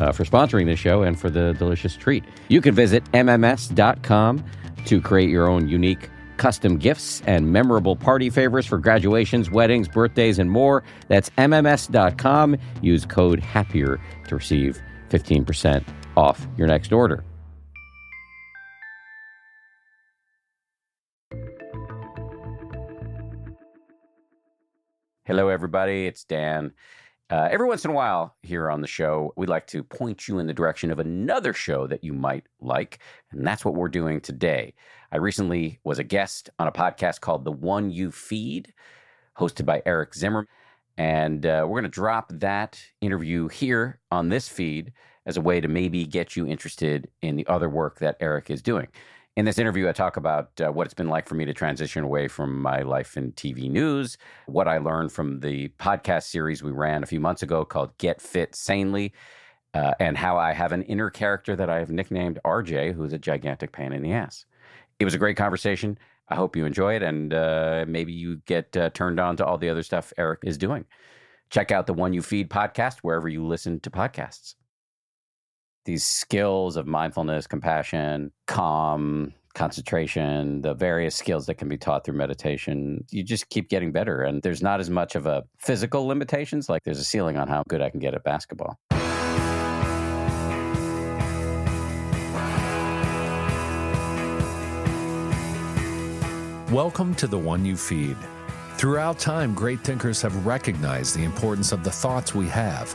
Uh, for sponsoring this show and for the delicious treat. You can visit MMS.com to create your own unique custom gifts and memorable party favors for graduations, weddings, birthdays, and more. That's MMS.com. Use code HAPPIER to receive 15% off your next order. Hello, everybody. It's Dan. Uh, every once in a while here on the show, we like to point you in the direction of another show that you might like. And that's what we're doing today. I recently was a guest on a podcast called The One You Feed, hosted by Eric Zimmer. And uh, we're going to drop that interview here on this feed as a way to maybe get you interested in the other work that Eric is doing. In this interview, I talk about uh, what it's been like for me to transition away from my life in TV news, what I learned from the podcast series we ran a few months ago called Get Fit Sanely, uh, and how I have an inner character that I have nicknamed RJ, who's a gigantic pain in the ass. It was a great conversation. I hope you enjoy it, and uh, maybe you get uh, turned on to all the other stuff Eric is doing. Check out the One You Feed podcast wherever you listen to podcasts these skills of mindfulness, compassion, calm, concentration, the various skills that can be taught through meditation, you just keep getting better. And there's not as much of a physical limitations, like there's a ceiling on how good I can get at basketball. Welcome to the One You Feed. Throughout time, great thinkers have recognized the importance of the thoughts we have.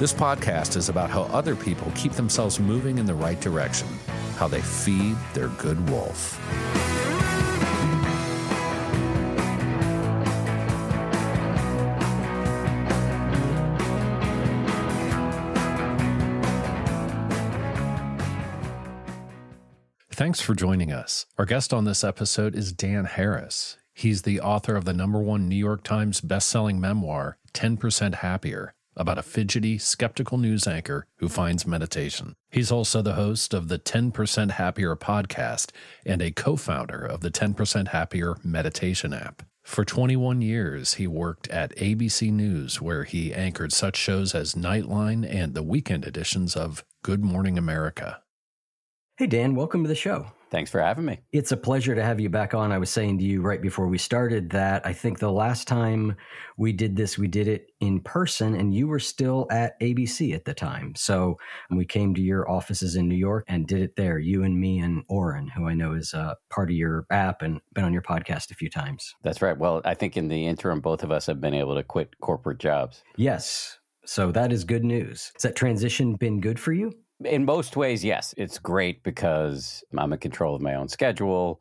This podcast is about how other people keep themselves moving in the right direction, how they feed their good wolf. Thanks for joining us. Our guest on this episode is Dan Harris. He's the author of the number one New York Times bestselling memoir, 10% Happier about a fidgety, skeptical news anchor who finds meditation. He's also the host of the 10% Happier podcast and a co founder of the 10% Happier meditation app. For 21 years, he worked at ABC News, where he anchored such shows as Nightline and the weekend editions of Good Morning America. Hey, Dan, welcome to the show. Thanks for having me. It's a pleasure to have you back on. I was saying to you right before we started that I think the last time we did this, we did it in person, and you were still at ABC at the time. So um, we came to your offices in New York and did it there, you and me and Oren, who I know is a part of your app and been on your podcast a few times. That's right. Well, I think in the interim, both of us have been able to quit corporate jobs. Yes. So that is good news. Has that transition been good for you? In most ways, yes. It's great because I'm in control of my own schedule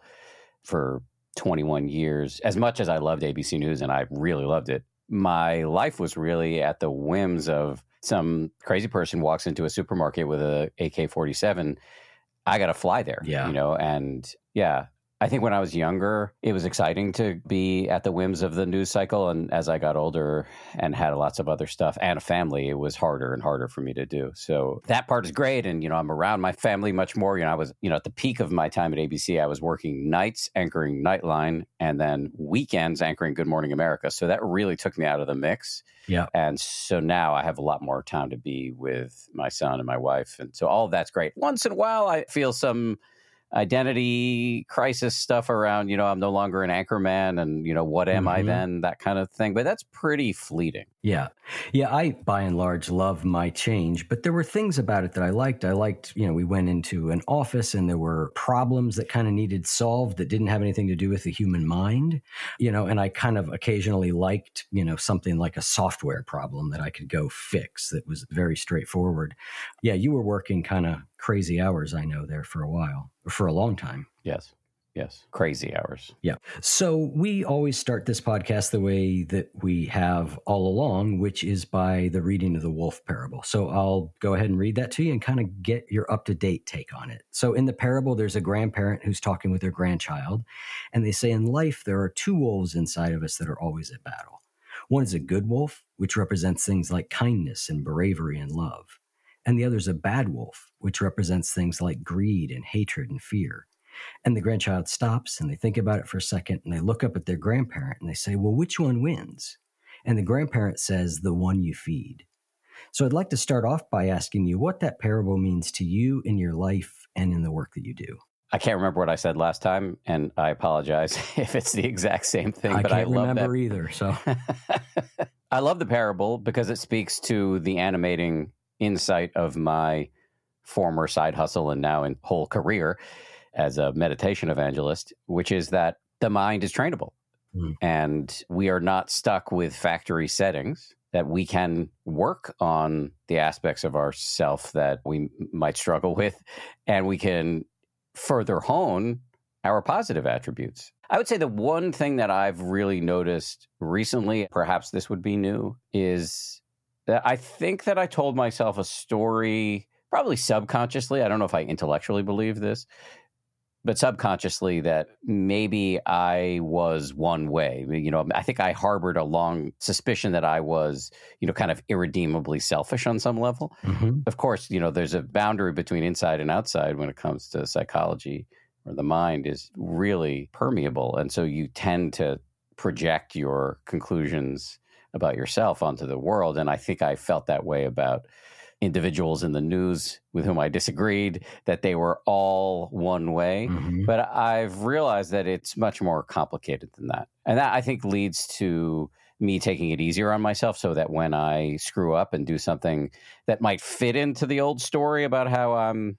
for 21 years. As much as I loved ABC News and I really loved it, my life was really at the whims of some crazy person walks into a supermarket with a AK-47. I got to fly there, Yeah. you know, and yeah, I think when I was younger, it was exciting to be at the whims of the news cycle. And as I got older and had lots of other stuff and a family, it was harder and harder for me to do. So that part is great. And, you know, I'm around my family much more. You know, I was, you know, at the peak of my time at ABC, I was working nights anchoring Nightline and then weekends anchoring Good Morning America. So that really took me out of the mix. Yeah. And so now I have a lot more time to be with my son and my wife. And so all of that's great. Once in a while, I feel some identity crisis stuff around, you know, I'm no longer an anchor man and, you know, what am I Mhm. then? That kind of thing. But that's pretty fleeting. Yeah. Yeah. I, by and large, love my change, but there were things about it that I liked. I liked, you know, we went into an office and there were problems that kind of needed solved that didn't have anything to do with the human mind, you know, and I kind of occasionally liked, you know, something like a software problem that I could go fix that was very straightforward. Yeah. You were working kind of crazy hours, I know, there for a while, for a long time. Yes. Yes. Crazy hours. Yeah. So we always start this podcast the way that we have all along, which is by the reading of the wolf parable. So I'll go ahead and read that to you and kind of get your up to date take on it. So in the parable, there's a grandparent who's talking with their grandchild, and they say in life, there are two wolves inside of us that are always at battle. One is a good wolf, which represents things like kindness and bravery and love. And the other is a bad wolf, which represents things like greed and hatred and fear. And the grandchild stops and they think about it for a second and they look up at their grandparent and they say, Well, which one wins? And the grandparent says, The one you feed. So I'd like to start off by asking you what that parable means to you in your life and in the work that you do. I can't remember what I said last time, and I apologize if it's the exact same thing. But I but can't I love remember that. either. So I love the parable because it speaks to the animating insight of my former side hustle and now in whole career as a meditation evangelist, which is that the mind is trainable. Mm. And we are not stuck with factory settings, that we can work on the aspects of ourself that we might struggle with, and we can further hone our positive attributes. I would say the one thing that I've really noticed recently, perhaps this would be new, is that I think that I told myself a story, probably subconsciously. I don't know if I intellectually believe this, but subconsciously that maybe I was one way. You know, I think I harbored a long suspicion that I was, you know, kind of irredeemably selfish on some level Mhm. of course, you know, there's a boundary between inside and outside when it comes to psychology or the mind is really permeable. And so you tend to project your conclusions about yourself onto the world. And I think I felt that way about individuals in the news with whom I disagreed, that they were all one way. Mhm. But I've realized that it's much more complicated than that. And that I think leads to me taking it easier on myself so that when I screw up and do something that might fit into the old story about how I'm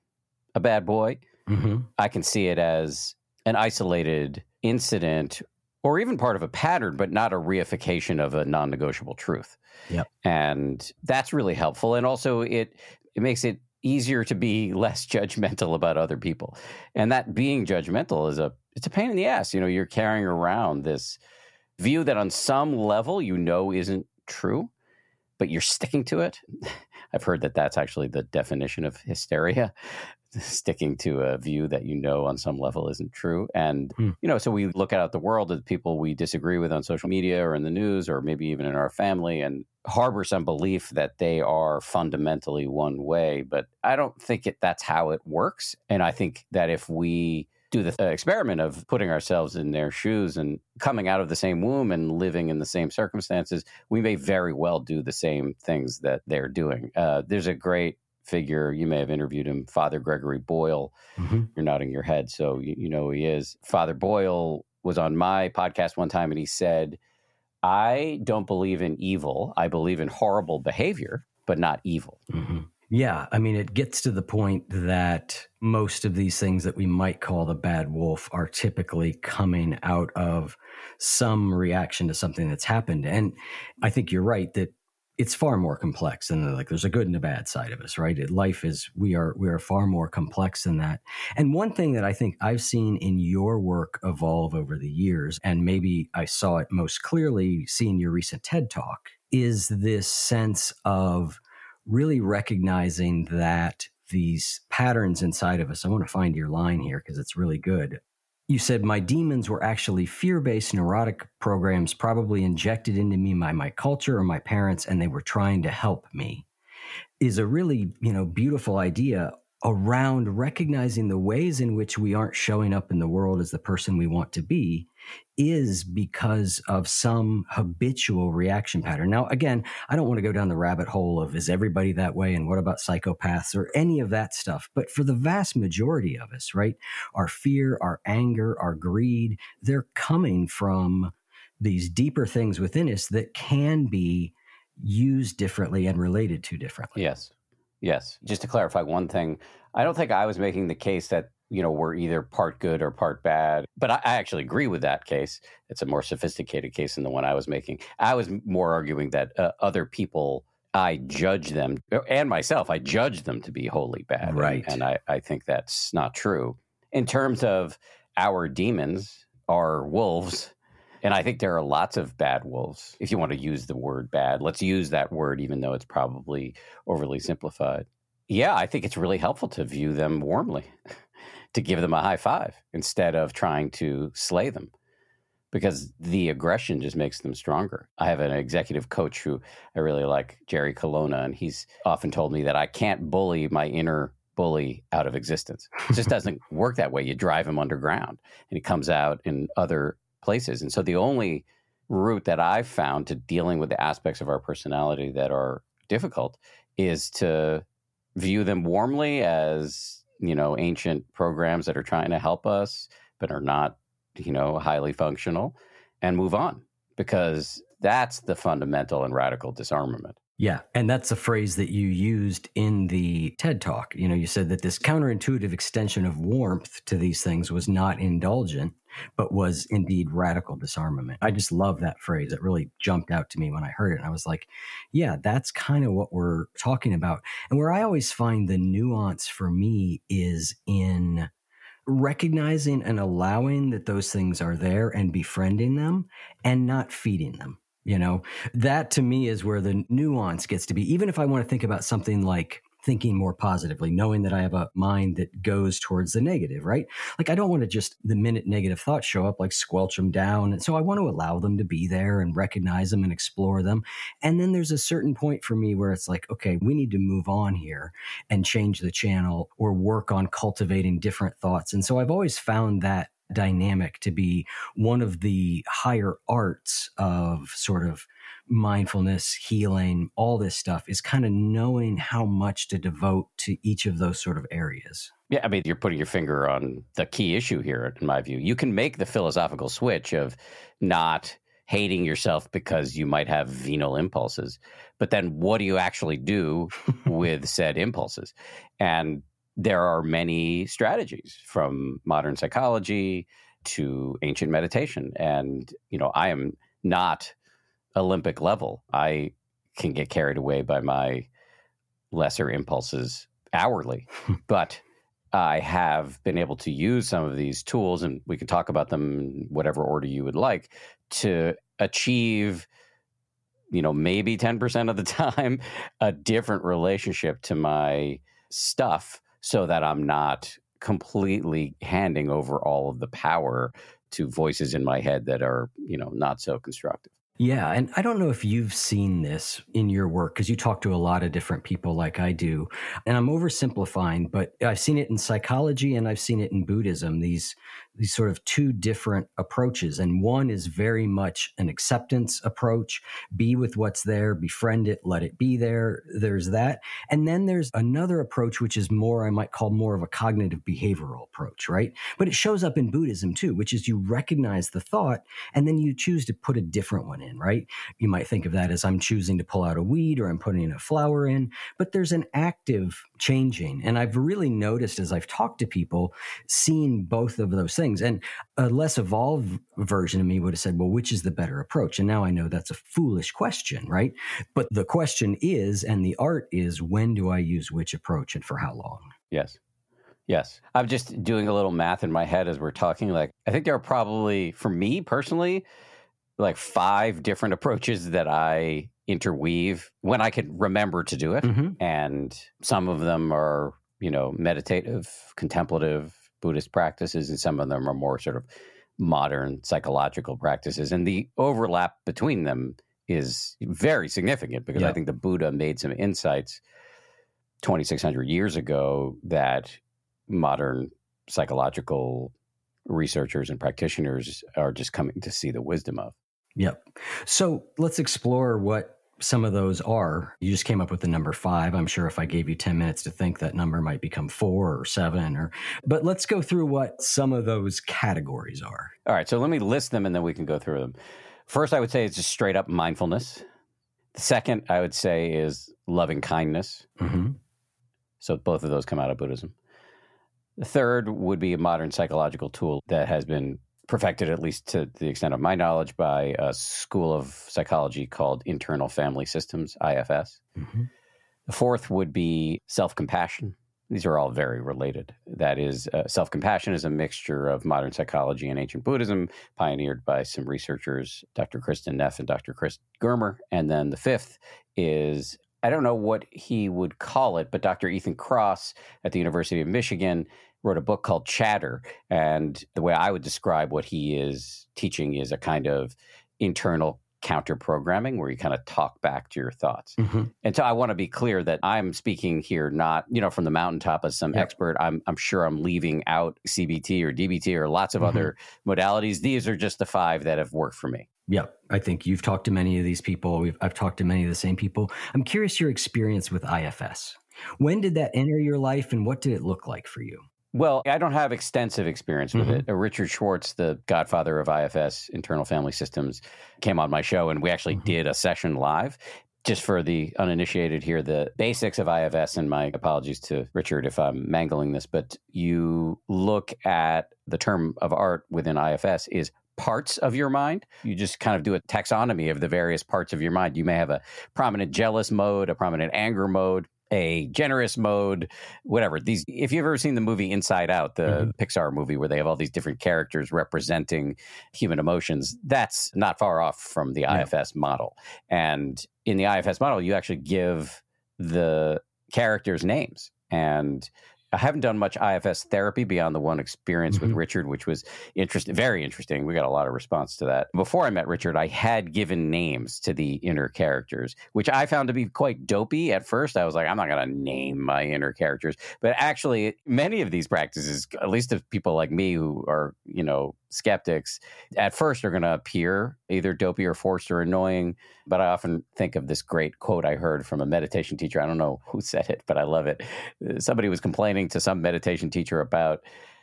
a bad boy, Mhm. I can see it as an isolated incident or even part of a pattern, but not a reification of a non negotiable truth. Yep. And that's really helpful. And also, it, it makes it easier to be less judgmental about other people. And that being judgmental is a it's a pain in the ass. You know, you're carrying around this view that on some level you know isn't true, but you're sticking to it. I've heard that that's actually the definition of hysteria. Sticking to a view that you know on some level isn't true. And, hmm. you know, so we look out at the world at people we disagree with on social media or in the news or maybe even in our family and harbor some belief that they are fundamentally one way. But I don't think it, that's how it works. And I think that if we do the experiment of putting ourselves in their shoes and coming out of the same womb and living in the same circumstances, we may very well do the same things that they're doing. Uh, there's a great figure. You may have interviewed him, Father Gregory Boyle. Mm-hmm. You're nodding your head, so you, you know who he is. Father Boyle was on my podcast one time and he said, I don't believe in evil. I believe in horrible behavior, but not evil. Mm-hmm. Yeah. I mean, it gets to the point that most of these things that we might call the bad wolf are typically coming out of some reaction to something that's happened. And I think you're right that it's far more complex than like there's a good and a bad side of us right? Life is we are we are far more complex than that. And one thing that i think i've seen in your work evolve over the years and maybe i saw it most clearly seeing your recent ted talk is this sense of really recognizing that these patterns inside of us i want to find your line here because it's really good you said my demons were actually fear based neurotic programs, probably injected into me by my culture or my parents, and they were trying to help me. Is a really, you know, beautiful idea around recognizing the ways in which we aren't showing up in the world as the person we want to be is because of some habitual reaction pattern. Now, again, I don't want to go down the rabbit hole of is everybody that way and what about psychopaths or any of that stuff. But for the vast majority of us, right, our fear, our anger, our greed, they're coming from these deeper things within us that can be used differently and related to differently. Yes. Yes. Just to clarify one thing, I don't think I was making the case that you know, we're either part good or part bad. But I, I, actually agree with that case. It's a more sophisticated case than the one I was making. I was more arguing that uh, other people, I judge them, and myself, I judge them to be wholly bad. Right. And, and I, I think that's not true. In terms of our demons, our wolves, and I think there are lots of bad wolves. If you want to use the word bad, let's use that word, even though it's probably overly simplified. Yeah, I think it's really helpful to view them warmly. to give them a high five instead of trying to slay them because the aggression just makes them stronger. I have an executive coach who I really like, Jerry Colonna, and he's often told me that I can't bully my inner bully out of existence. It just doesn't work that way. You drive him underground and he comes out in other places. And so the only route that I've found to dealing with the aspects of our personality that are difficult is to view them warmly as you know ancient programs that are trying to help us but are not you know highly functional and move on because that's the fundamental and radical disarmament yeah. And that's a phrase that you used in the TED talk. You know, you said that this counterintuitive extension of warmth to these things was not indulgent, but was indeed radical disarmament. I just love that phrase. It really jumped out to me when I heard it. And I was like, yeah, that's kind of what we're talking about. And where I always find the nuance for me is in recognizing and allowing that those things are there and befriending them and not feeding them. You know, that to me is where the nuance gets to be. Even if I want to think about something like thinking more positively, knowing that I have a mind that goes towards the negative, right? Like I don't want to just the minute negative thoughts show up, like squelch them down. And so I want to allow them to be there and recognize them and explore them. And then there's a certain point for me where it's like, okay, we need to move on here and change the channel or work on cultivating different thoughts. And so I've always found that dynamic to be one of the higher arts of sort of mindfulness, healing, all this stuff is kind of knowing how much to devote to each of those sort of areas. Yeah, I mean, you're putting your finger on the key issue here, in my view. You can make the philosophical switch of not hating yourself because you might have venal impulses, but then what do you actually do with said impulses? And there are many strategies from modern psychology to ancient meditation. And, you know, I am not Olympic level. I can get carried away by my lesser impulses hourly, but I have been able to use some of these tools, and we can talk about them in whatever order you would like, to achieve, you know, maybe 10% of the time, a different relationship to my stuff so that I'm not completely handing over all of the power to voices in my head that are, you know, not so constructive. Yeah. And I don't know if you've seen this in your work because you talk to a lot of different people like I do. And I'm oversimplifying, but I've seen it in psychology and I've seen it in Buddhism. These these sort of two different approaches. And one is very much an acceptance approach be with what's there, befriend it, let it be there. There's that. And then there's another approach, which is more, I might call more of a cognitive behavioral approach, right? But it shows up in Buddhism too, which is you recognize the thought and then you choose to put a different one in, right? You might think of that as I'm choosing to pull out a weed or I'm putting a flower in, but there's an active changing. And I've really noticed as I've talked to people, seeing both of those things. And a less evolved version of me would have said, well, which is the better approach? And now I know that's a foolish question, right? But the question is, and the art is, when do I use which approach and for how long? Yes. Yes. I'm just doing a little math in my head as we're talking. Like, I think there are probably, for me personally, like five different approaches that I interweave when I can remember to do it. Mm-hmm. And some of them are, you know, meditative, contemplative, Buddhist practices, and some of them are more sort of modern psychological practices. And the overlap between them is very significant because I think the Buddha made some insights 2,600 years ago that modern psychological researchers and practitioners are just coming to see the wisdom of. Yep. So let's explore what some of those are. You just came up with the number five. I'm sure if I gave you 10 minutes to think, that number might become four or seven or, but let's go through what some of those categories are. All right. So let me list them and then we can go through them. First, I would say it's just straight up mindfulness. The second, I would say, is loving kindness. Mm-hmm. So both of those come out of Buddhism. The third would be a modern psychological tool that has been perfected, at least to the extent of my knowledge, by a school of psychology called Internal Family Systems, IFS. Mm-hmm. The fourth would be self compassion. These are all very related. That is, uh, self compassion is a mixture of modern psychology and ancient Buddhism, pioneered by some researchers, Dr. Kristin Neff and Dr. Chris Germer. And then the fifth is I don't know what he would call it, but Dr. Ethan Kross at the University of Michigan wrote a book called Chatter. And the way I would describe what he is teaching is a kind of internal counter programming where you kind of talk back to your thoughts. Mm-hmm. And so I want to be clear that I'm speaking here not, you know, from the mountaintop as some expert. I'm I'm sure I'm leaving out CBT or DBT or lots of mm-hmm. other modalities. These are just the five that have worked for me. Yeah, I think you've talked to many of these people. We've, I've talked to many of the same people. I'm curious your experience with IFS. When did that enter your life and what did it look like for you? Well, I don't have extensive experience with mm-hmm. it. Uh, Richard Schwartz, the godfather of IFS, Internal Family Systems, came on my show and we actually mm-hmm. did a session live. Just for the uninitiated here, the basics of IFS, and my apologies to Richard if I'm mangling this, but you look at the term of art within IFS is parts of your mind. You just kind of do a taxonomy of the various parts of your mind. You may have a prominent jealous mode, a prominent anger mode, a generous mode, whatever. These, if you've ever seen the movie Inside Out, the mm-hmm. Pixar movie where they have all these different characters representing human emotions, that's not far off from the yeah. IFS model. And in the IFS model, you actually give the characters names. And I haven't done much IFS therapy beyond the one experience mm-hmm. with Richard, which was interesting, very interesting. We got a lot of response to that. Before I met Richard, I had given names to the inner characters, which I found to be quite dopey at first. I was like, I'm not going to name my inner characters. But actually, many of these practices, at least of people like me who are, you know, skeptics at first are going to appear either dopey or forced or annoying. But I often think of this great quote I heard from a meditation teacher. I don't know who said it, but I love it. Somebody was complaining to some meditation teacher about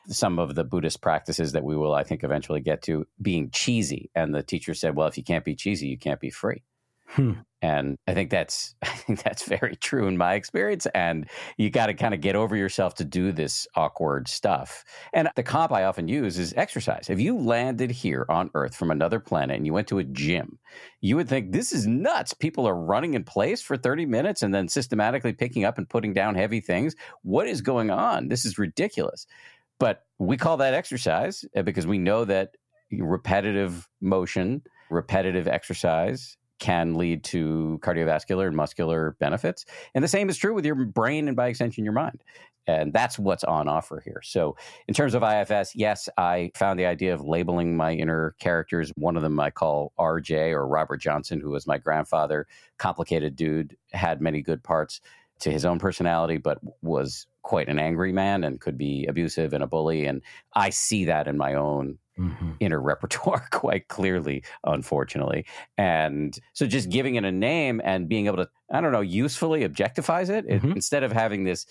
some of the Buddhist practices that we will, I think, eventually get to being cheesy. And the teacher said, Well, if you can't be cheesy, you can't be free. Hmm. And I think that's I think that's very true in my experience. And you got to kind of get over yourself to do this awkward stuff. And the comp I often use is exercise. If you landed here on Earth from another planet and you went to a gym, you would think this is nuts. People are running in place for 30 minutes and then systematically picking up and putting down heavy things. What is going on? This is ridiculous. But we call that exercise uh, because we know that repetitive motion, repetitive exercise can lead to cardiovascular and muscular benefits. And the same is true with your brain and by extension your mind. And that's what's on offer here. So, in terms of IFS, yes, I found the idea of labeling my inner characters. One of them I call RJ or Robert Johnson, who was my grandfather, complicated dude, had many good parts to his own personality, but was quite an angry man and could be abusive and a bully. And I see that in my own mm-hmm. inner repertoire quite clearly, unfortunately. And so just giving it a name and being able to, I don't know, usefully objectifies it, mm-hmm. it instead of having this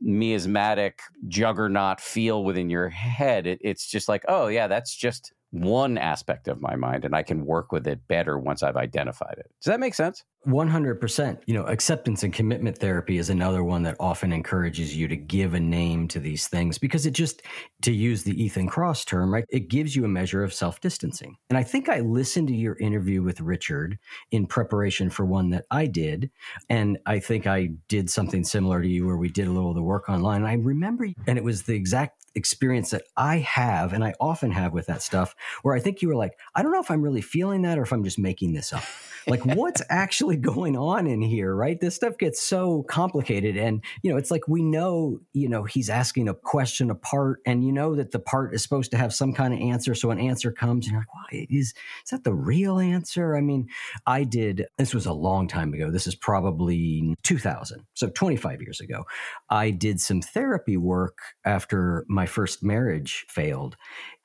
miasmatic juggernaut feel within your head, it, it's just like, oh, yeah, that's just one aspect of my mind and I can work with it better once I've identified it. Does that make sense? 100%. You know, acceptance and commitment therapy is another one that often encourages you to give a name to these things because it just, to use the Ethan Kross term, right, it gives you a measure of self distancing. And I think I listened to your interview with Richard in preparation for one that I did. And I think I did something similar to you where we did a little of the work online. And I remember, and it was the exact experience that I have and I often have with that stuff where I think you were like, I don't know if I'm really feeling that or if I'm just making this up. Like what's actually going on in here, right? This stuff gets so complicated and you know, it's like we know, you know, he's asking a question apart and you know that the part is supposed to have some kind of answer so an answer comes and you're like, "Why is is that the real answer?" I mean, I did this was a long time ago. This is probably 2000. So 25 years ago. I did some therapy work after my my first marriage failed.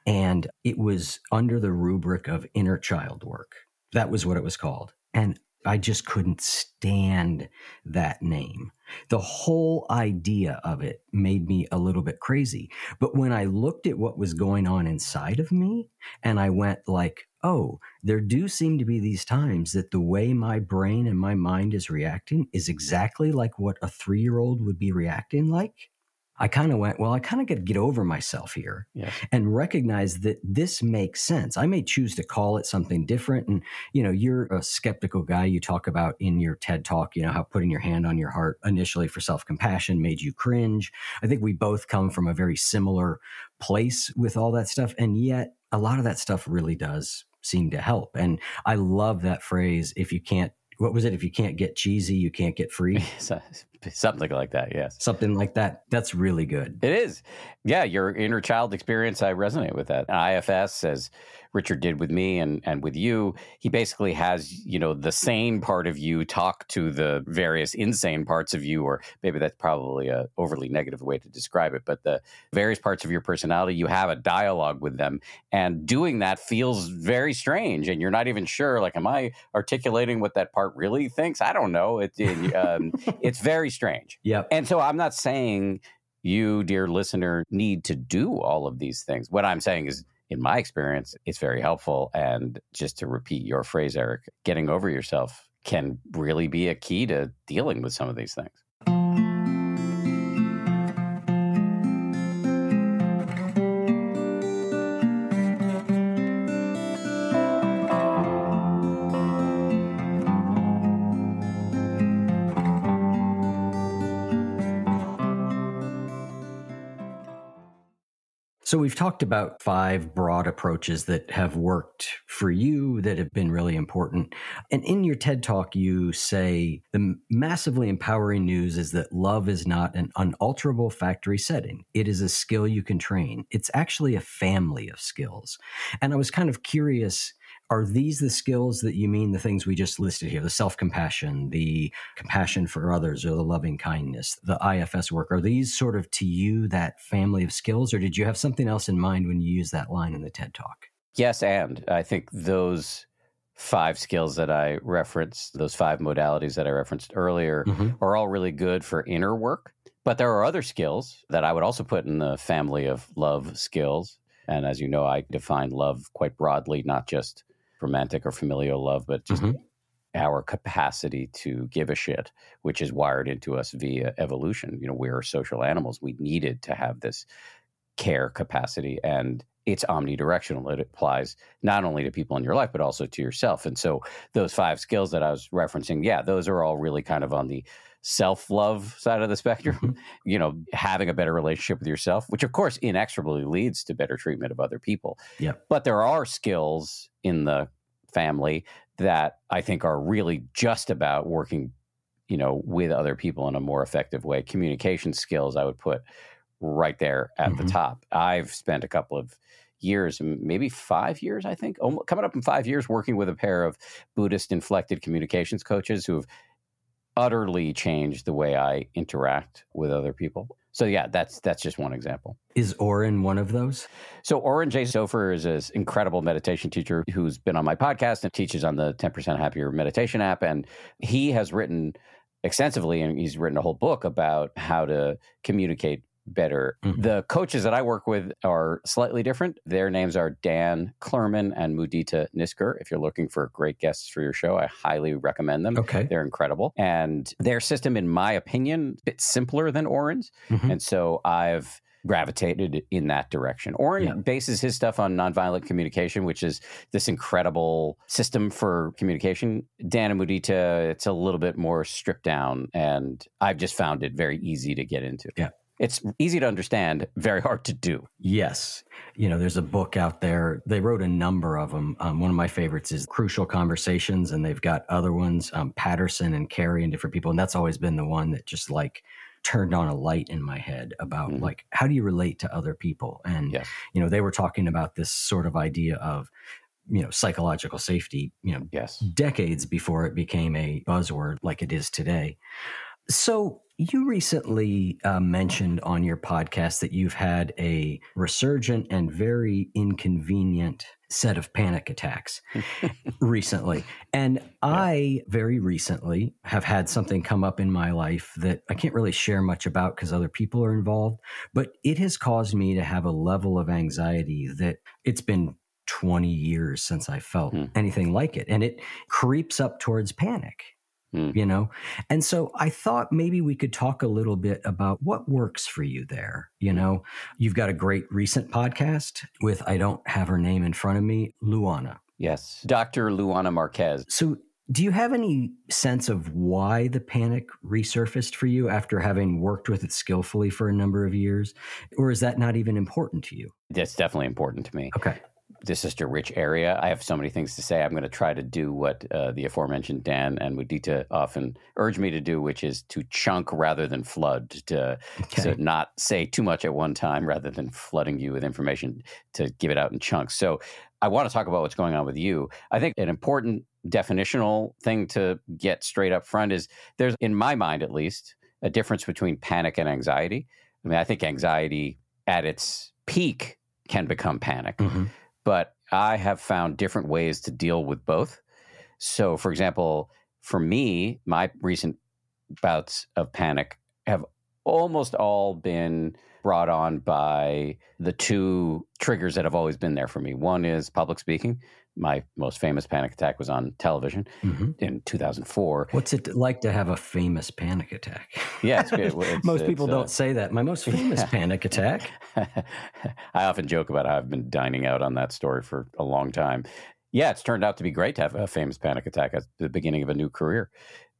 And it was under the rubric of inner child work. That was what it was called. And I just couldn't stand that name. The whole idea of it made me a little bit crazy. But when I looked at what was going on inside of me and I went like, oh, there do seem to be these times that the way my brain and my mind is reacting is exactly like what a three year old would be reacting like. I kind of went, well, I kind of got to get over myself here yes. and recognize that this makes sense. I may choose to call it something different. And, you know, you're a skeptical guy. You talk about in your TED talk, you know, how putting your hand on your heart initially for self compassion made you cringe. I think we both come from a very similar place with all that stuff. And yet a lot of that stuff really does seem to help. And I love that phrase if you can't what was it? If you can't get cheesy, you can't get free. Something like that, yes. Something like that. That's really good. It is. Yeah, your inner child experience, I resonate with that. IFS, as Richard did with me and, and with you, he basically has, you know, the sane part of you talk to the various insane parts of you, or maybe that's probably a overly negative way to describe it, but the various parts of your personality, you have a dialogue with them. And doing that feels very strange. And you're not even sure, like, am I articulating what that part really thinks? I don't know. It, it um, it's very strange. Yeah. And so I'm not saying you, dear listener, need to do all of these things. What I'm saying is in my experience, it's very helpful. And just to repeat your phrase, Eric, getting over yourself can really be a key to dealing with some of these things. So we've talked about five broad approaches that have worked for you that have been really important. And in your TED talk, you say the massively empowering news is that love is not an unalterable factory setting. It is a skill you can train. It's actually a family of skills. And I was kind of curious are these the skills that you mean the things we just listed here the self-compassion the compassion for others or the loving kindness the ifs work? Are these sort of to you that family of skills or did you have something else in mind when you used that line in the ted talk? Yes and i think those five skills that i referenced those five modalities that i referenced earlier mm-hmm. are all really good for inner work but there are other skills that i would also put in the family of love skills. And as you know, I define love quite broadly, not just romantic or familial love, but just mm-hmm. our capacity to give a shit, which is wired into us via evolution. You know, we're social animals. We needed to have this care capacity and it's omnidirectional. It applies not only to people in your life, but also to yourself. And so those five skills that I was referencing, yeah, those are all really kind of on the self love side of the spectrum, mm-hmm. you know, having a better relationship with yourself, which of course inexorably leads to better treatment of other people. Yeah. But there are skills in the family that I think are really just about working you know, with other people in a more effective way. Communication skills, I would put right there at mm-hmm. the top. I've spent a couple of years, maybe five years, I think, almost, coming up in five years, working with a pair of Buddhist inflected communications coaches who have utterly changed the way I interact with other people. So yeah, that's that's just one example. Is Oren one of those? So Oren Jay Sofer is an incredible meditation teacher who's been on my podcast and teaches on the 10% Happier meditation app. And he has written extensively and he's written a whole book about how to communicate better. Mm-hmm. The coaches that I work with are slightly different. Their names are Dan Clurman and Mudita Nisker. If you're looking for great guests for your show, I highly recommend them. Okay. They're incredible. And their system, in my opinion, a bit simpler than Oren's. Mm-hmm. And so I've gravitated in that direction. Oren yeah. bases his stuff on nonviolent communication, which is this incredible system for communication. Dan and Mudita, it's a little bit more stripped down, and I've just found it very easy to get into. Yeah. It's easy to understand, very hard to do. Yes. You know, there's a book out there. They wrote a number of them. Um, one of my favorites is Crucial Conversations, and they've got other ones, um, Patterson and Carey and different people. And that's always been the one that just like turned on a light in my head about mm-hmm. like, how do you relate to other people? And, yes. you know, they were talking about this sort of idea of, you know psychological safety you know yes decades before it became a buzzword like it is today so you recently uh, mentioned on your podcast that you've had a resurgent and very inconvenient set of panic attacks recently. And yeah. I very recently have had something come up in my life that I can't really share much about because other people are involved, but it has caused me to have a level of anxiety that it's been 20 years since I felt hmm. anything like it. And it creeps up towards panic. Mm. You know? And so I thought maybe we could talk a little bit about what works for you there. You know, you've got a great recent podcast with, I don't have her name in front of me, Luana. Yes. Dr. Luana Marques. So do you have any sense of why the panic resurfaced for you after having worked with it skillfully for a number of years? Or is that not even important to you? That's definitely important to me. Okay this is a rich area. I have so many things to say. I'm going to try to do what uh, the aforementioned Dan and Mudita often urge me to do, which is to chunk rather than flood, to, okay. to not say too much at one time rather than flooding you with information to give it out in chunks. So I want to talk about what's going on with you. I think an important definitional thing to get straight up front is there's, in my mind at least, a difference between panic and anxiety. I mean, I think anxiety at its peak can become panic. Mm-hmm but I have found different ways to deal with both. So, for example, for me, my recent bouts of panic have almost all been brought on by the two triggers that have always been there for me. One is public speaking. My most famous panic attack was on television mm-hmm. in 2004. What's it like to have a famous panic attack? Yeah, it's good. It's, most it's, people uh, don't say that. My most famous yeah. panic attack. I often joke about how I've been dining out on that story for a long time. Yeah, it's turned out to be great to have a famous panic attack at the beginning of a new career,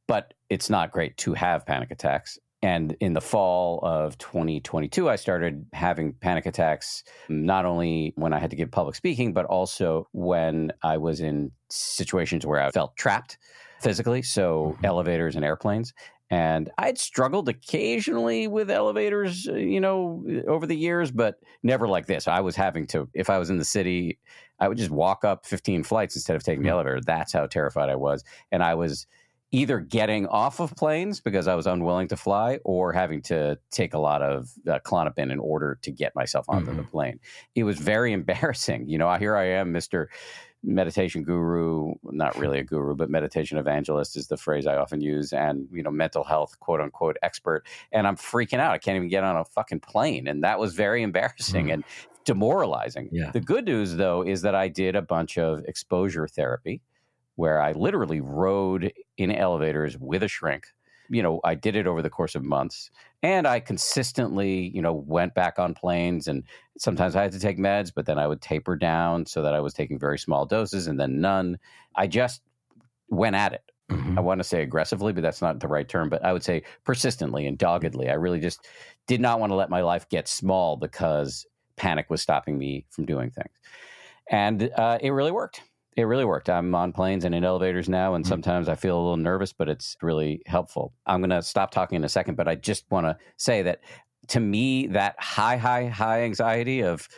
but it's not great to have panic attacks. And in the fall of 2022, I started having panic attacks, not only when I had to give public speaking, but also when I was in situations where I felt trapped physically. So, mm-hmm. elevators and airplanes. And I'd struggled occasionally with elevators, uh, you know, over the years, but never like this. I was having to, if I was in the city, I would just walk up 15 flights instead of taking the mm-hmm. elevator. That's how terrified I was. And I was either getting off of planes because I was unwilling to fly or having to take a lot of uh, Klonopin in order to get myself onto mm-hmm. the plane. It was very embarrassing. You know, here I am, Mr. Meditation guru, not really a guru, but meditation evangelist is the phrase I often use, and, you know, mental health, quote unquote, expert. And I'm freaking out. I can't even get on a fucking plane. And that was very embarrassing. Mm. And demoralizing. Yeah. The good news, though, is that I did a bunch of exposure therapy where I literally rode in elevators with a shrink. You know, I did it over the course of months and I consistently, you know, went back on planes and sometimes I had to take meds, but then I would taper down so that I was taking very small doses and then none. I just went at it. Mm-hmm. I want to say aggressively, but that's not the right term. But I would say persistently and doggedly. I really just did not want to let my life get small because panic was stopping me from doing things. And uh, it really worked It really worked. I'm on planes and in elevators now, and mm-hmm. sometimes I feel a little nervous, but it's really helpful. I'm going to stop talking in a second, but I just want to say that to me, that high, high, high anxiety of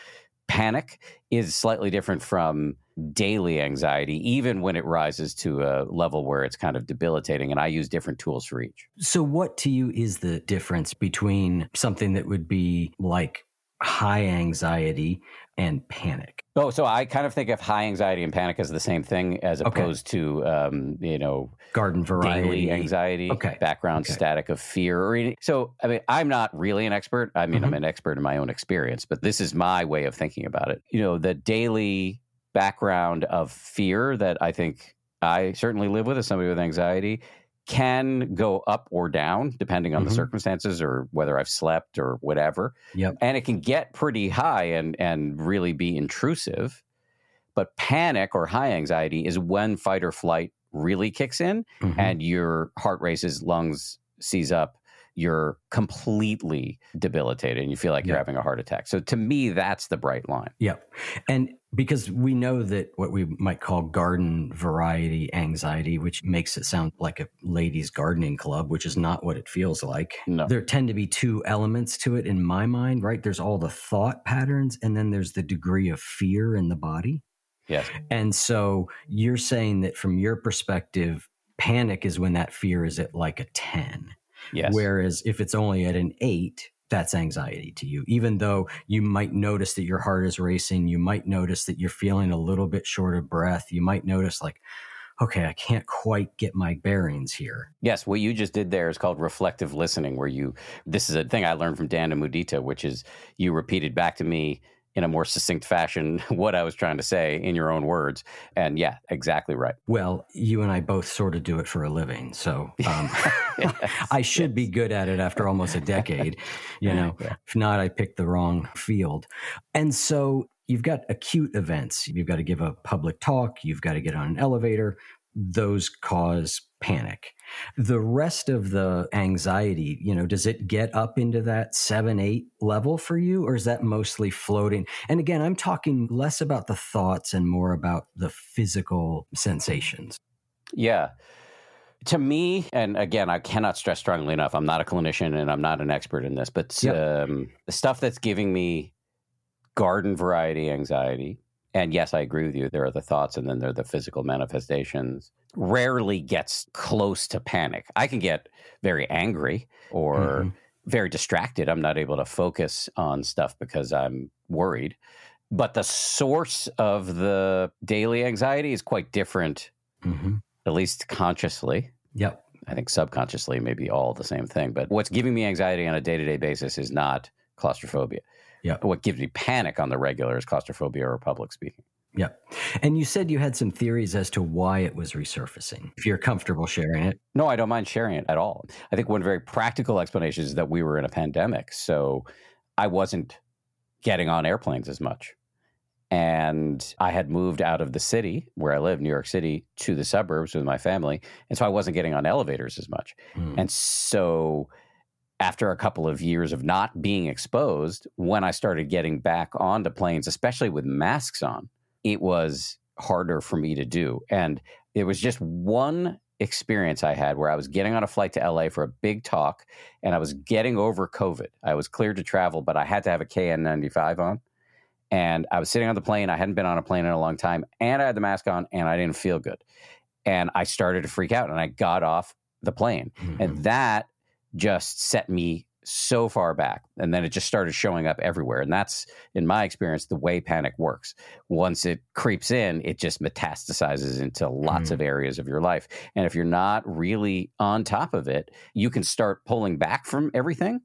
panic is slightly different from daily anxiety, even when it rises to a level where it's kind of debilitating. And I use different tools for each. So, what to you is the difference between something that would be like high anxiety and panic? Oh, so I kind of think of high anxiety and panic as the same thing, as opposed okay. to um, you know garden variety daily anxiety, okay. background okay. static of fear. Or So I mean, I'm not really an expert. I mean, mm-hmm. I'm an expert in my own experience, but this is my way of thinking about it. You know, the daily background of fear that I think I certainly live with as somebody with anxiety can go up or down depending on mm-hmm. the circumstances or whether I've slept or whatever. Yep. And it can get pretty high and and really be intrusive. But panic or high anxiety is when fight or flight really kicks in mm-hmm. and your heart races, lungs seize up, you're completely debilitated and you feel like yep. you're having a heart attack. So to me, that's the bright line. Yep. And because we know that what we might call garden variety anxiety, which makes it sound like a ladies' gardening club, which is not what it feels like. No. There tend to be two elements to it in my mind, right? There's all the thought patterns, and then there's the degree of fear in the body. Yes. And so you're saying that from your perspective, panic is when that fear is at like a 10. Yes. Whereas if it's only at an eight, that's anxiety to you. Even though you might notice that your heart is racing, you might notice that you're feeling a little bit short of breath. You might notice, like, okay, I can't quite get my bearings here. Yes, what you just did there is called reflective listening, where you, this is a thing I learned from Dan and Mudita, which is you repeated back to me in a more succinct fashion what I was trying to say in your own words. And yeah, exactly right. Well, you and I both sort of do it for a living. So um, yes, I should yes. be good at it after almost a decade. You know, yeah. if not, I picked the wrong field. And so you've got acute events. You've got to give a public talk, you've got to get on an elevator. Those cause panic. The rest of the anxiety, you know, does it get up into that seven, eight level for you, or is that mostly floating? And again, I'm talking less about the thoughts and more about the physical sensations. Yeah. To me, and again, I cannot stress strongly enough, I'm not a clinician and I'm not an expert in this, but yep. um, the stuff that's giving me garden variety anxiety and yes, I agree with you. There are the thoughts and then there are the physical manifestations. Rarely gets close to panic. I can get very angry or mm-hmm. very distracted. I'm not able to focus on stuff because I'm worried. But the source of the daily anxiety is quite different, mm-hmm. at least consciously. Yep. I think subconsciously, maybe all the same thing. But what's giving me anxiety on a day to day basis is not claustrophobia. Yeah. What gives me panic on the regular is claustrophobia or public speaking. Yeah. And you said you had some theories as to why it was resurfacing. If you're comfortable sharing it. No, I don't mind sharing it at all. I think one very practical explanation is that we were in a pandemic. So I wasn't getting on airplanes as much. And I had moved out of the city where I live, New York City, to the suburbs with my family. And so I wasn't getting on elevators as much. Mm. And so after a couple of years of not being exposed, when I started getting back onto planes, especially with masks on, it was harder for me to do. And it was just one experience I had where I was getting on a flight to LA for a big talk and I was getting over COVID. I was cleared to travel, but I had to have a KN95 on. And I was sitting on the plane. I hadn't been on a plane in a long time and I had the mask on and I didn't feel good. And I started to freak out and I got off the plane. Mm-hmm. And that just set me so far back and then it just started showing up everywhere. And that's in my experience the way panic works. Once it creeps in it just metastasizes into lots mm. of areas of your life. And if you're not really on top of it you can start pulling back from everything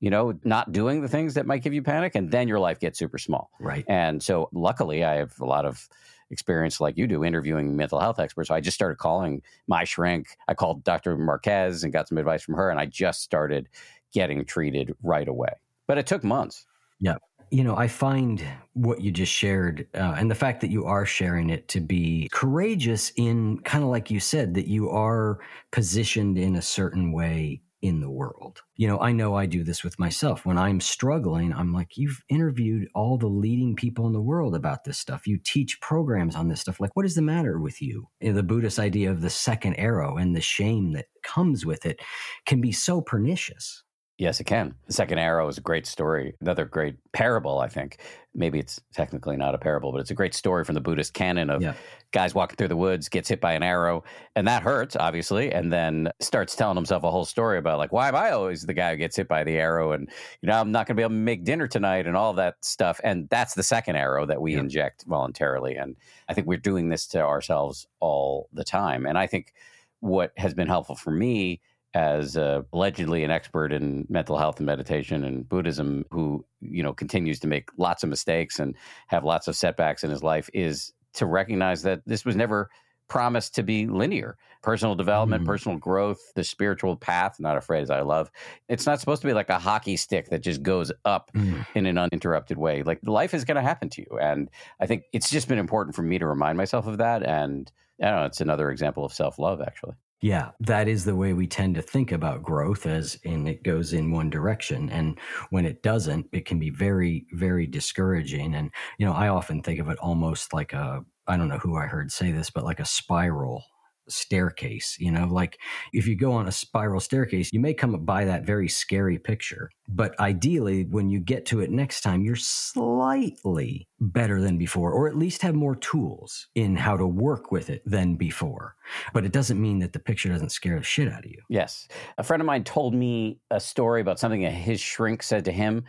you know not doing the things that might give you panic and then your life gets super small. Right. And so luckily i have a lot of experience like you do interviewing mental health experts. So I just started calling my shrink. I called Dr. Marques and got some advice from her, and I just started getting treated right away. But it took months. Yeah. You know, I find what you just shared uh, and the fact that you are sharing it to be courageous in kind of like you said, that you are positioned in a certain way in the world. You know, I know I do this with myself. When I'm struggling, I'm like, you've interviewed all the leading people in the world about this stuff. You teach programs on this stuff. Like, what is the matter with you? The Buddhist idea of the second arrow and the shame that comes with it can be so pernicious. Yes, it can. The second arrow is a great story. Another great parable, I think. Maybe it's technically not a parable, but it's a great story from the Buddhist canon of yeah. guys walking through the woods, gets hit by an arrow, and that hurts, obviously, and then starts telling himself a whole story about like, why am I always the guy who gets hit by the arrow? And you know, I'm not gonna be able to make dinner tonight and all that stuff. And that's the second arrow that we yeah. inject voluntarily. And I think we're doing this to ourselves all the time. And I think what has been helpful for me as uh, allegedly an expert in mental health and meditation and Buddhism, who you know continues to make lots of mistakes and have lots of setbacks in his life, is to recognize that this was never promised to be linear. Personal development, mm. personal growth, the spiritual path, not a phrase I love. It's not supposed to be like a hockey stick that just goes up mm. in an uninterrupted way. Like life is going to happen to you. And I think it's just been important for me to remind myself of that. And I don't know, it's another example of self love, actually. Yeah, that is the way we tend to think about growth as in it goes in one direction. And when it doesn't, it can be very, very discouraging. And, you know, I often think of it almost like a, I don't know who I heard say this, but like a spiral staircase. You know, like if you go on a spiral staircase, you may come by that very scary picture. But ideally, when you get to it next time, you're slightly better than before, or at least have more tools in how to work with it than before. But it doesn't mean that the picture doesn't scare the shit out of you. Yes. A friend of mine told me a story about something that his shrink said to him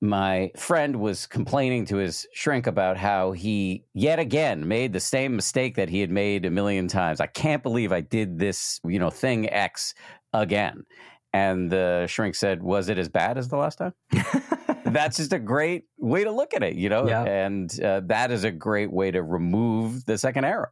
my friend was complaining to his shrink about how he yet again made the same mistake that he had made a million times. I can't believe I did this, you know, thing X again. And the shrink said, "Was it as bad as the last time?" That's just a great way to look at it, you know. Yeah. And uh, that is a great way to remove the second arrow.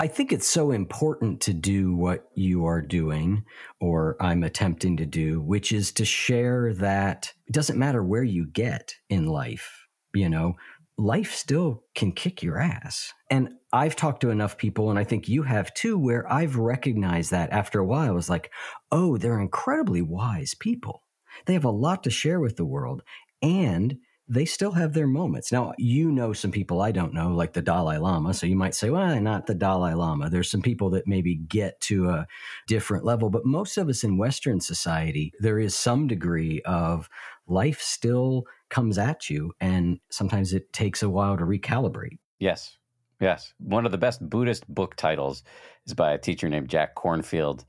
I think it's so important to do what you are doing or I'm attempting to do, which is to share that it doesn't matter where you get in life, you know, life still can kick your ass. And I've talked to enough people, and I think you have too, where I've recognized that after a while, I was like, oh, they're incredibly wise people. They have a lot to share with the world. And they still have their moments. Now, you know some people I don't know, like the Dalai Lama. So you might say, well, not the Dalai Lama. There's some people that maybe get to a different level. But most of us in Western society, there is some degree of life still comes at you. And sometimes it takes a while to recalibrate. Yes. Yes. One of the best Buddhist book titles is by a teacher named Jack Kornfield,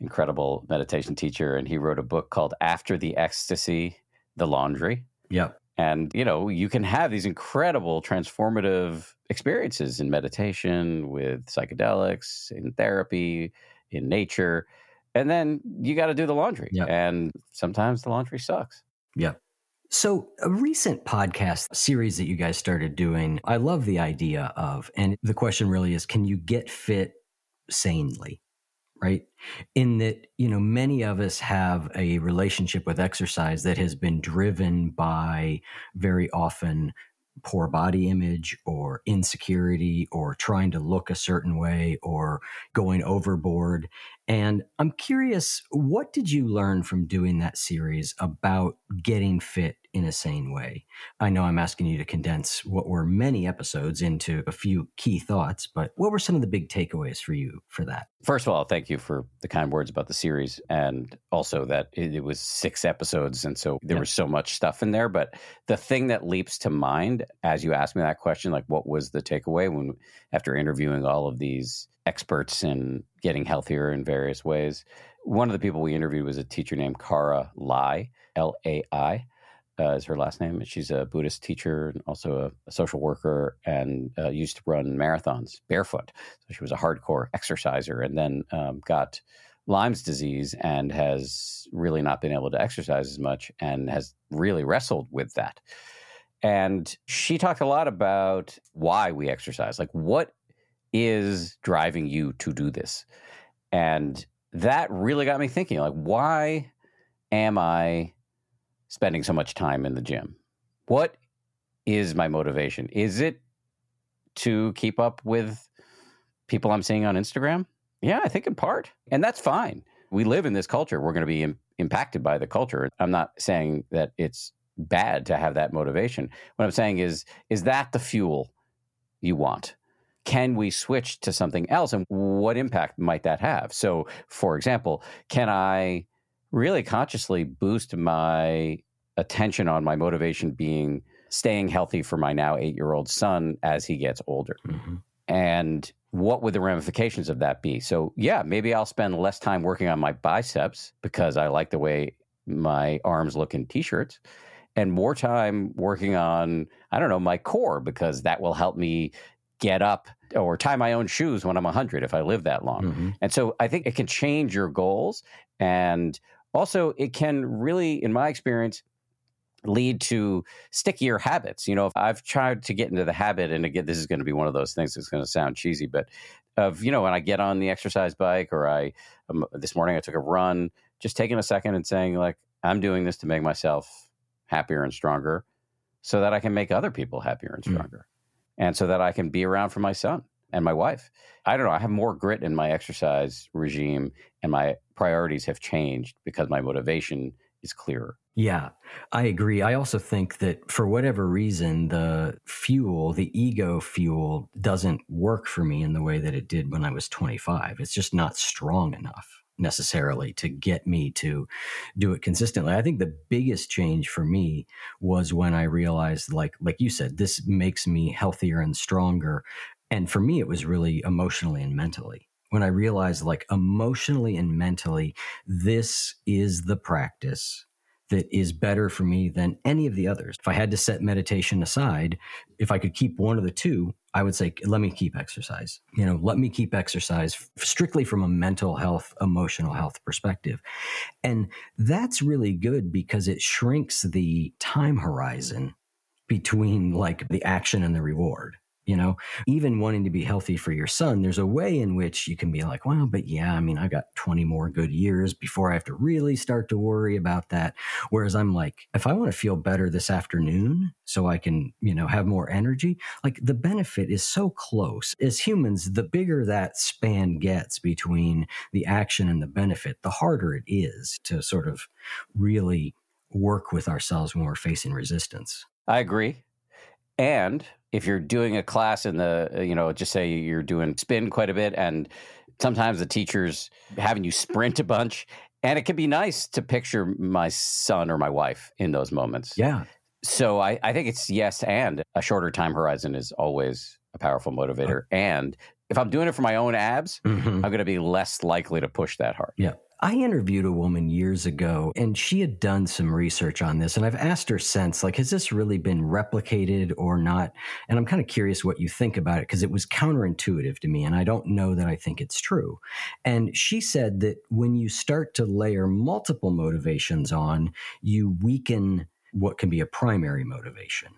incredible meditation teacher. And he wrote a book called After the Ecstasy, The Laundry. Yep. And, you know, you can have these incredible transformative experiences in meditation, with psychedelics, in therapy, in nature. And then you got to do the laundry. Yep. And sometimes the laundry sucks. Yep. So, a recent podcast series that you guys started doing, I love the idea of, and the question really is can you get fit sanely? Right? In that, you know, many of us have a relationship with exercise that has been driven by very often poor body image or insecurity or trying to look a certain way or going overboard. And I'm curious, what did you learn from doing that series about getting fit in a sane way. I know I'm asking you to condense what were many episodes into a few key thoughts, but what were some of the big takeaways for you for that? First of all, thank you for the kind words about the series and also that it, was six episodes. And so there was so much stuff in there. But the thing that leaps to mind as you ask me that question, like what was the takeaway when after interviewing all of these experts in getting healthier in various ways? One of the people we interviewed was a teacher named Kara Lai, L A I uh, is her last name. She's a Buddhist teacher and also a, a social worker and uh, used to run marathons barefoot. So she was a hardcore exerciser and then um, got Lyme's disease and has really not been able to exercise as much and has really wrestled with that. And she talked a lot about why we exercise. Like, what is driving you to do this? And that really got me thinking like, why am I spending so much time in the gym? What is my motivation? Is it to keep up with people I'm seeing on Instagram? Yeah, I think in part. And that's fine. We live in this culture. We're going to be Im- impacted by the culture. I'm not saying that it's bad to have that motivation. What I'm saying is is that the fuel you want? Can we switch to something else and what impact might that have? So, for example, can I really consciously boost my attention on my motivation being staying healthy for my now 8-year-old son as he gets older? Mm-hmm. And what would the ramifications of that be? So, yeah, maybe I'll spend less time working on my biceps because I like the way my arms look in t-shirts and more time working on I don't know my core because that will help me get up or tie my own shoes when I'm 100 if I live that long. Mm-hmm. And so I think it can change your goals and also it can really in my experience lead to stickier habits. You know, if I've tried to get into the habit and again this is going to be one of those things that's going to sound cheesy but of you know when I get on the exercise bike or I um, this morning I took a run just taking a second and saying like I'm doing this to make myself happier and stronger so that I can make other people happier and hmm. stronger. Mm. And so that I can be around for my son and my wife. I don't know. I have more grit in my exercise regime and my priorities have changed because my motivation is clearer. Yeah, I agree. I also think that for whatever reason, the fuel, the ego fuel, doesn't work for me in the way that it did when I was 25. It's just not strong enough necessarily to get me to do it consistently. I think the biggest change for me was when I realized like like you said this makes me healthier and stronger and for me it was really emotionally and mentally. When I realized like emotionally and mentally this is the practice that is better for me than any of the others. If I had to set meditation aside, if I could keep one of the two, I would say, let me keep exercise. You know, let me keep exercise strictly from a mental health, emotional health perspective. And that's really good because it shrinks the time horizon between like the action and the reward you know even wanting to be healthy for your son there's a way in which you can be like well but yeah i mean i got 20 more good years before i have to really start to worry about that. Whereas i'm like if i want to feel better this afternoon so i can you know have more energy like the benefit is so close. As humans the bigger that span gets between the action and the benefit the harder it is to sort of really work with ourselves when we're facing resistance. I agree. And if you're doing a class in the, uh, you know, just say you're doing spin quite a bit, and sometimes the teacher's having you sprint a bunch, and it can be nice to picture my son or my wife in those moments. Yeah. So I, I think it's yes, and a shorter time horizon is always a powerful motivator. Uh, and if I'm doing it for my own abs, mm-hmm. I'm going to be less likely to push that hard. Yeah. I interviewed a woman years ago and she had done some research on this. And I've asked her since, like, has this really been replicated or not? And I'm kind of curious what you think about it because it was counterintuitive to me. And I don't know that I think it's true. And she said that when you start to layer multiple motivations on, you weaken what can be a primary motivation.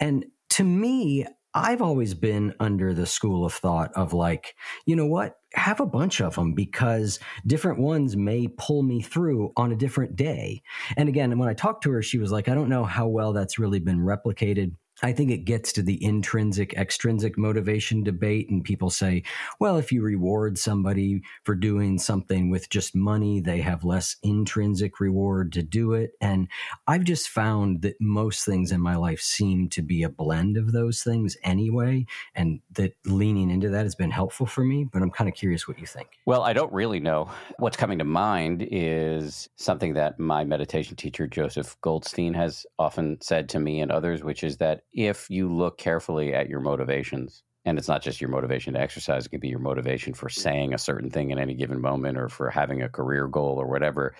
And to me, I've always been under the school of thought of like, you know what? Have a bunch of them because different ones may pull me through on a different day. And again, when I talked to her, she was like, I don't know how well that's really been replicated I think it gets to the intrinsic extrinsic motivation debate. And people say, well, if you reward somebody for doing something with just money, they have less intrinsic reward to do it. And I've just found that most things in my life seem to be a blend of those things anyway. And that leaning into that has been helpful for me. But I'm kind of curious what you think. Well, I don't really know. What's coming to mind is something that my meditation teacher, Joseph Goldstein, has often said to me and others, which is that if you look carefully at your motivations, and it's not just your motivation to exercise, it can be your motivation for saying a certain thing in any given moment or for having a career goal or whatever,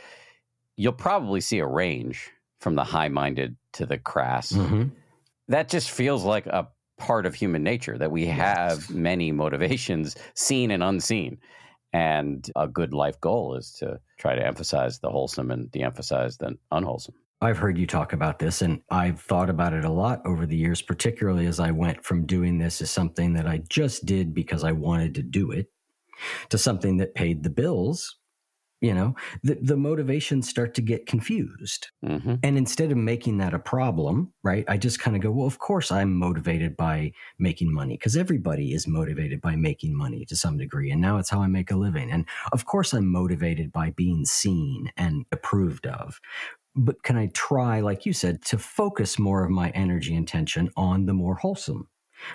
you'll probably see a range from the high minded to the crass. Mm-hmm. That just feels like a part of human nature that we have many motivations, seen and unseen. And a good life goal is to try to emphasize the wholesome and de emphasize the unwholesome. I've heard you talk about this and I've thought about it a lot over the years, particularly as I went from doing this as something that I just did because I wanted to do it to something that paid the bills. You know, the, the motivations start to get confused. Mm-hmm. And instead of making that a problem, right, I just kind of go, well, of course I'm motivated by making money because everybody is motivated by making money to some degree. And now it's how I make a living. And of course I'm motivated by being seen and approved of but can I try, like you said, to focus more of my energy and on the more wholesome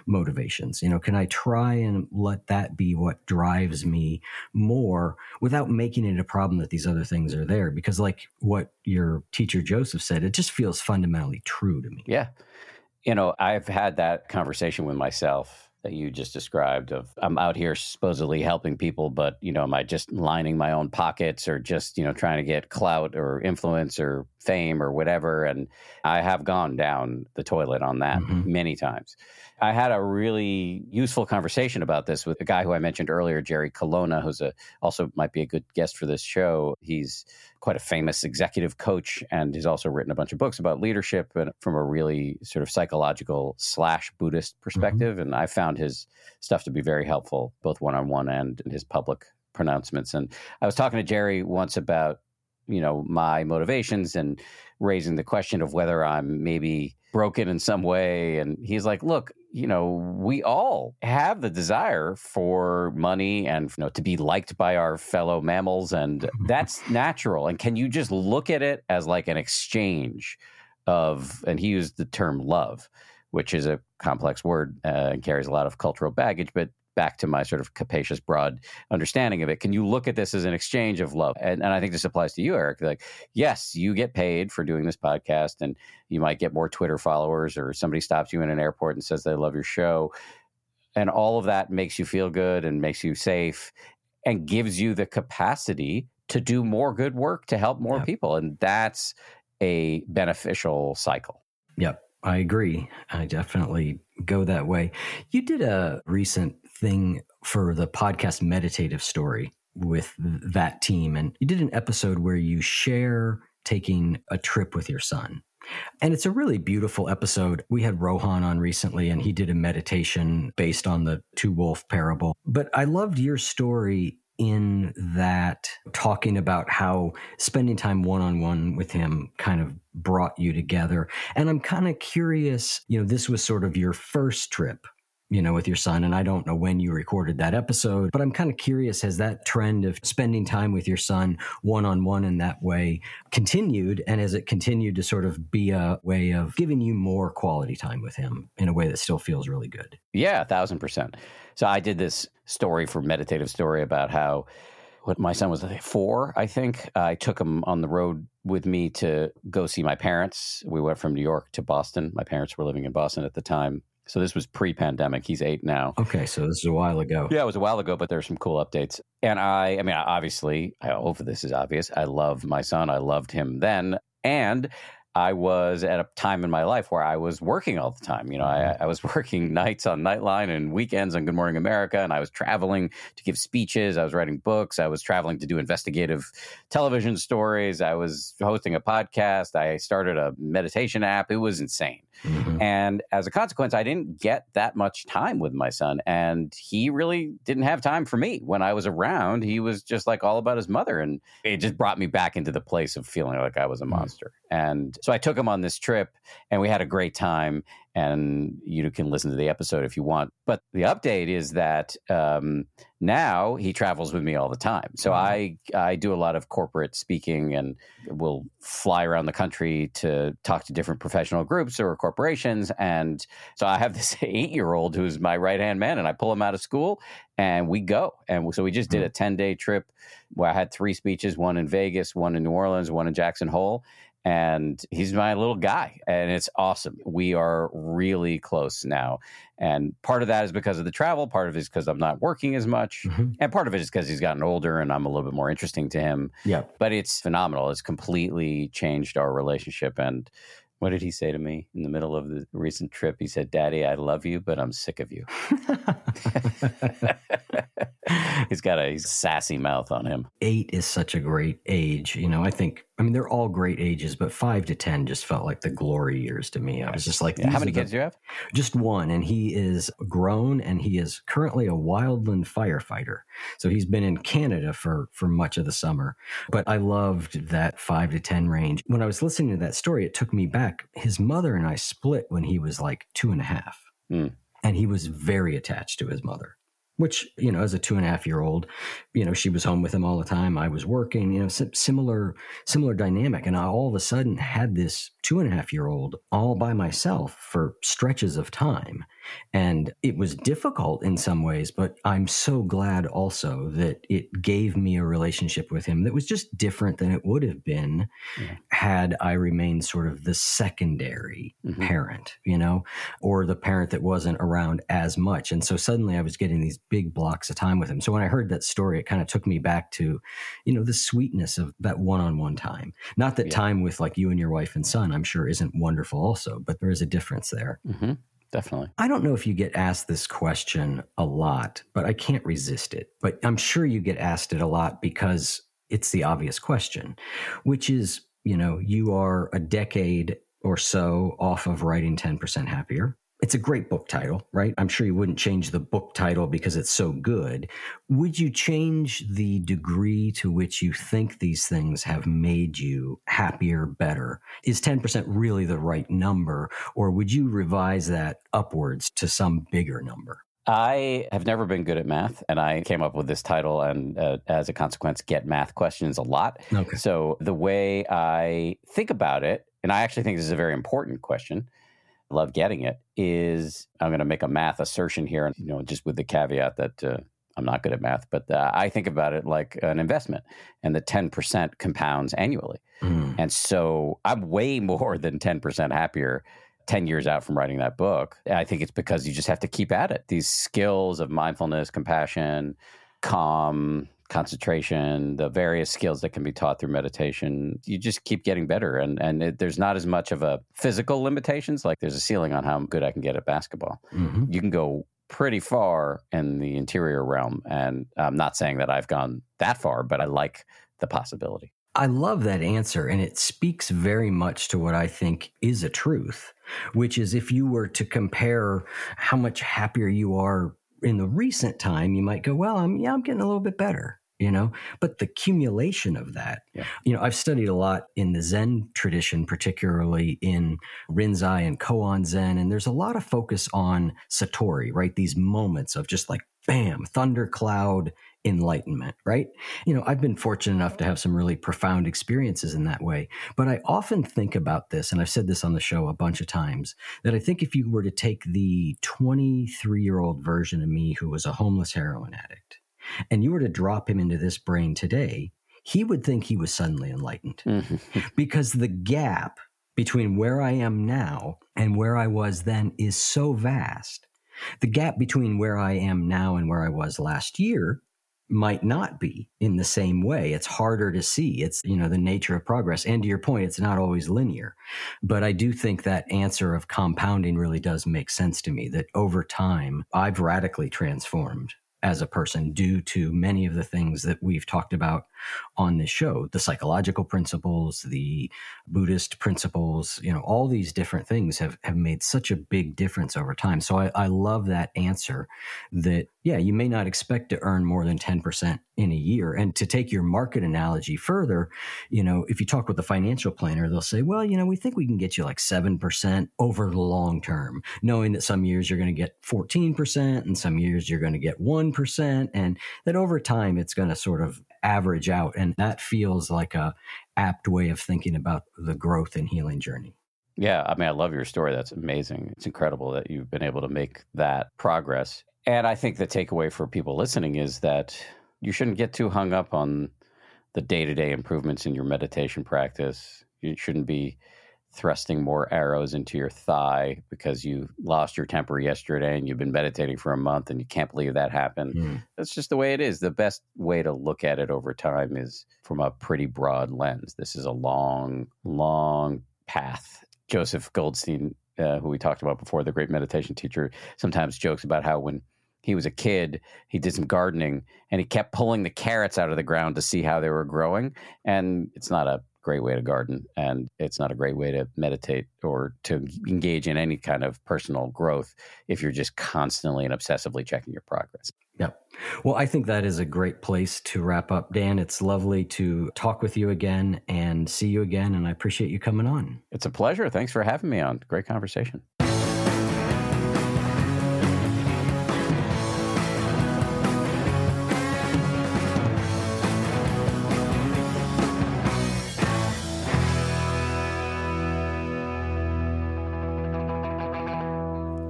motivations? You know, can I try and let that be what drives me more without making it a problem that these other things are there? Because, like what your teacher Joseph said, it just feels fundamentally true to me. Yeah. You know, I've had that conversation with myself that you just described of I'm out here supposedly helping people, but you know, am I just lining my own pockets or just, you know, trying to get clout or influence or fame or whatever? And I have gone down the toilet on that mm-hmm. many times. I had a really useful conversation about this with a guy who I mentioned earlier, Jerry Colonna, who's a also might be a good guest for this show. He's quite a famous executive coach and he's also written a bunch of books about leadership and from a really sort of psychological slash Buddhist mm-hmm. perspective. Mm-hmm. And I found his stuff to be very helpful, both one on one and in his public pronouncements. And I was talking to Jerry once about, you know, my motivations and raising the question of whether I'm maybe broken in some way. And he's like, look, you know, we all have the desire for money and you know to be liked by our fellow mammals, and that's natural. And can you just look at it as like an exchange of? And he used the term love, which is a complex word uh, and carries a lot of cultural baggage, but back to my sort of capacious, broad understanding of it. Can you look at this as an exchange of love? And, and I think this applies to you, Eric. Like, yes, you get paid for doing this podcast, and you might get more Twitter followers, or somebody stops you in an airport and says they love your show. And all of that makes you feel good and makes you safe and gives you the capacity to do more good work to help more people. And that's a beneficial cycle. Yep. I agree. I definitely go that way. You did a recent thing for the podcast Meditative Story with that team. And you did an episode where you share taking a trip with your son. And it's a really beautiful episode. We had Rohan on recently, and he did a meditation based on the two wolf parable. But I loved your story in that talking about how spending time one on one with him kind of brought you together. And I'm kind of curious, you know, this was sort of your first trip you know, with your son. And I don't know when you recorded that episode, but I'm kind of curious has that trend of spending time with your son one on one in that way continued? And has it continued to sort of be a way of giving you more quality time with him in a way that still feels really good? Yeah, a thousand percent. So I did this story for Meditative Story about how what my son was four, I think. I took him on the road with me to go see my parents. We went from New York to Boston. My parents were living in Boston at the time. So this was pre-pandemic. He's eight now. Okay, so this is a while ago. Yeah, it was a while ago, but there's some cool updates. And I, I mean, obviously, I hope this is obvious. I love my son. I loved him then, and I was at a time in my life where I was working all the time. You know, I, I, was working nights on Nightline and weekends on Good Morning America, and I was traveling to give speeches. I was writing books. I was traveling to do investigative television stories. I was hosting a podcast. I started a meditation app. It was insane. Mm-hmm. And as a consequence, I didn't get that much time with my son. And he really didn't have time for me. When I was around, he was just like all about his mother. And it just brought me back into the place of feeling like I was a mm-hmm. monster. And so I took him on this trip and we had a great time and you can listen to the episode if you want. But the update is that um, now he travels with me all the time. So I I do a lot of corporate speaking and will fly around the country to talk to different professional groups or corporations. And so I have this eight year old who's my right hand man, and I pull him out of school and we go. And so we just did a ten day trip where I had three speeches: one in Vegas, one in New Orleans, one in Jackson Hole and he's my little guy and it's awesome we are really close now and part of that is because of the travel part of it is because i'm not working as much mm-hmm. and part of it is because he's gotten older and i'm a little bit more interesting to him yeah but it's phenomenal it's completely changed our relationship and what did he say to me in the middle of the recent trip he said daddy i love you but i'm sick of you he's got a sassy mouth on him. Eight is such a great age. You know, I think, I mean, they're all great ages, but five to 10 just felt like the glory years to me. I was just like, Yeah, how many kids do you have? Just one. And he is grown and he is currently a wildland firefighter. So he's been in Canada for, for much of the summer. But I loved that five to 10 range. When I was listening to that story, it took me back. His mother and I split when he was like two and a half. Hmm. And he was very attached to his mother which you know as a two and a half year old you know she was home with him all the time. I was working you know similar similar dynamic. And i all of a sudden had this two and a half year old all by myself for stretches of time and it was difficult in some ways but i'm so glad also that it gave me a relationship with him that was just different than it would have been Yeah. had i remained sort of the secondary Mhm. parent you know or the parent that wasn't around as much. And so suddenly I was getting these big blocks of time with him. So when I heard that story, it kind of took me back to, you know, the sweetness of that one on one time. Not that Yeah. time with like you and your wife and son, I'm sure isn't wonderful also, but there is a difference there. hmm Definitely. I don't know if you get asked this question a lot, but I can't resist it. But I'm sure you get asked it a lot because it's the obvious question, which is, you know, you are a decade or so off of writing 10% happier. It's a great book title, right? I'm sure you wouldn't change the book title because it's so good. Would you change the degree to which you think these things have made you happier, better? Is 10% really the right number, or would you revise that upwards to some bigger number? I have never been good at math, and I came up with this title, and uh, as a consequence, get math questions a lot. Okay. So the way I think about it, and I actually think this is a very important question. Love getting it. Is I'm going to make a math assertion here, and you know, just with the caveat that uh, I'm not good at math, but uh, I think about it like an investment, and the 10% compounds annually. Mm. And so I'm way more than 10% happier 10 years out from writing that book. I think it's because you just have to keep at it. These skills of mindfulness, compassion, calm, concentration, the various skills that can be taught through meditation, you just keep getting better. And, and it, there's not as much of a physical limitations. Like there's a ceiling on how good I can get at basketball. Mhm. You can go pretty far in the interior realm. And I'm not saying that I've gone that far, but I like the possibility. I love that answer, and it speaks very much to what I think is a truth, which is if you were to compare how much happier you are in the recent time, you might go, "Well, I'm yeah, I'm getting a little bit better." You know, but the accumulation of that, Yeah. you know, I've studied a lot in the Zen tradition, particularly in Rinzai and Koan Zen, and there's a lot of focus on Satori, right? These moments of just like bam, thundercloud enlightenment, right? you know, I've been fortunate enough to have some really profound experiences in that way. But I often think about this, and I've said this on the show a bunch of times, that I think if you were to take the 23 year old version of me who was a homeless heroin addict, and you were to drop him into this brain today, he would think he was suddenly enlightened mm-hmm. because the gap between where I am now and where I was then is so vast. The gap between where I am now and where I was last year might not be in the same way. It's harder to see. It's, you know, the nature of progress. And to your point, it's not always linear. But I do think that answer of compounding really does make sense to me that over time, I've radically transformed as a person due to many of the things that we've talked about on this show the psychological principles the buddhist principles you know all these different things have, have made such a big difference over time. So I, I love that answer that yeah you may not expect to earn more than 10% in a year. And to take your market analogy further you know if you talk with a financial planner they'll say well you know we think we can get you like 7% over the long term knowing that some years you're going to get 14% and some years you're going to get 1% and that over time it's going to sort of average out and that feels like a apt way of thinking about the growth and healing journey Yeah, I mean, I love your story. That's amazing. It's incredible that you've been able to make that progress. And I think the takeaway for people listening is that you shouldn't get too hung up on the day to day improvements in your meditation practice. You shouldn't be thrusting more arrows into your thigh because you lost your temper yesterday and you've been meditating for a month and you can't believe that happened. Mm. That's just the way it is. The best way to look at it over time is from a pretty broad lens. This is a long, long path. Joseph Goldstein, uh, who we talked about before, the great meditation teacher, sometimes jokes about how when he was a kid, he did some gardening and he kept pulling the carrots out of the ground to see how they were growing. And it's not a great way to garden and it's not a great way to meditate or to engage in any kind of personal growth if you're just constantly and obsessively checking your progress. Yeah. Well, I think that is a great place to wrap up, Dan. It's lovely to talk with you again and see you again. And I appreciate you coming on. It's a pleasure. Thanks for having me on. Great conversation.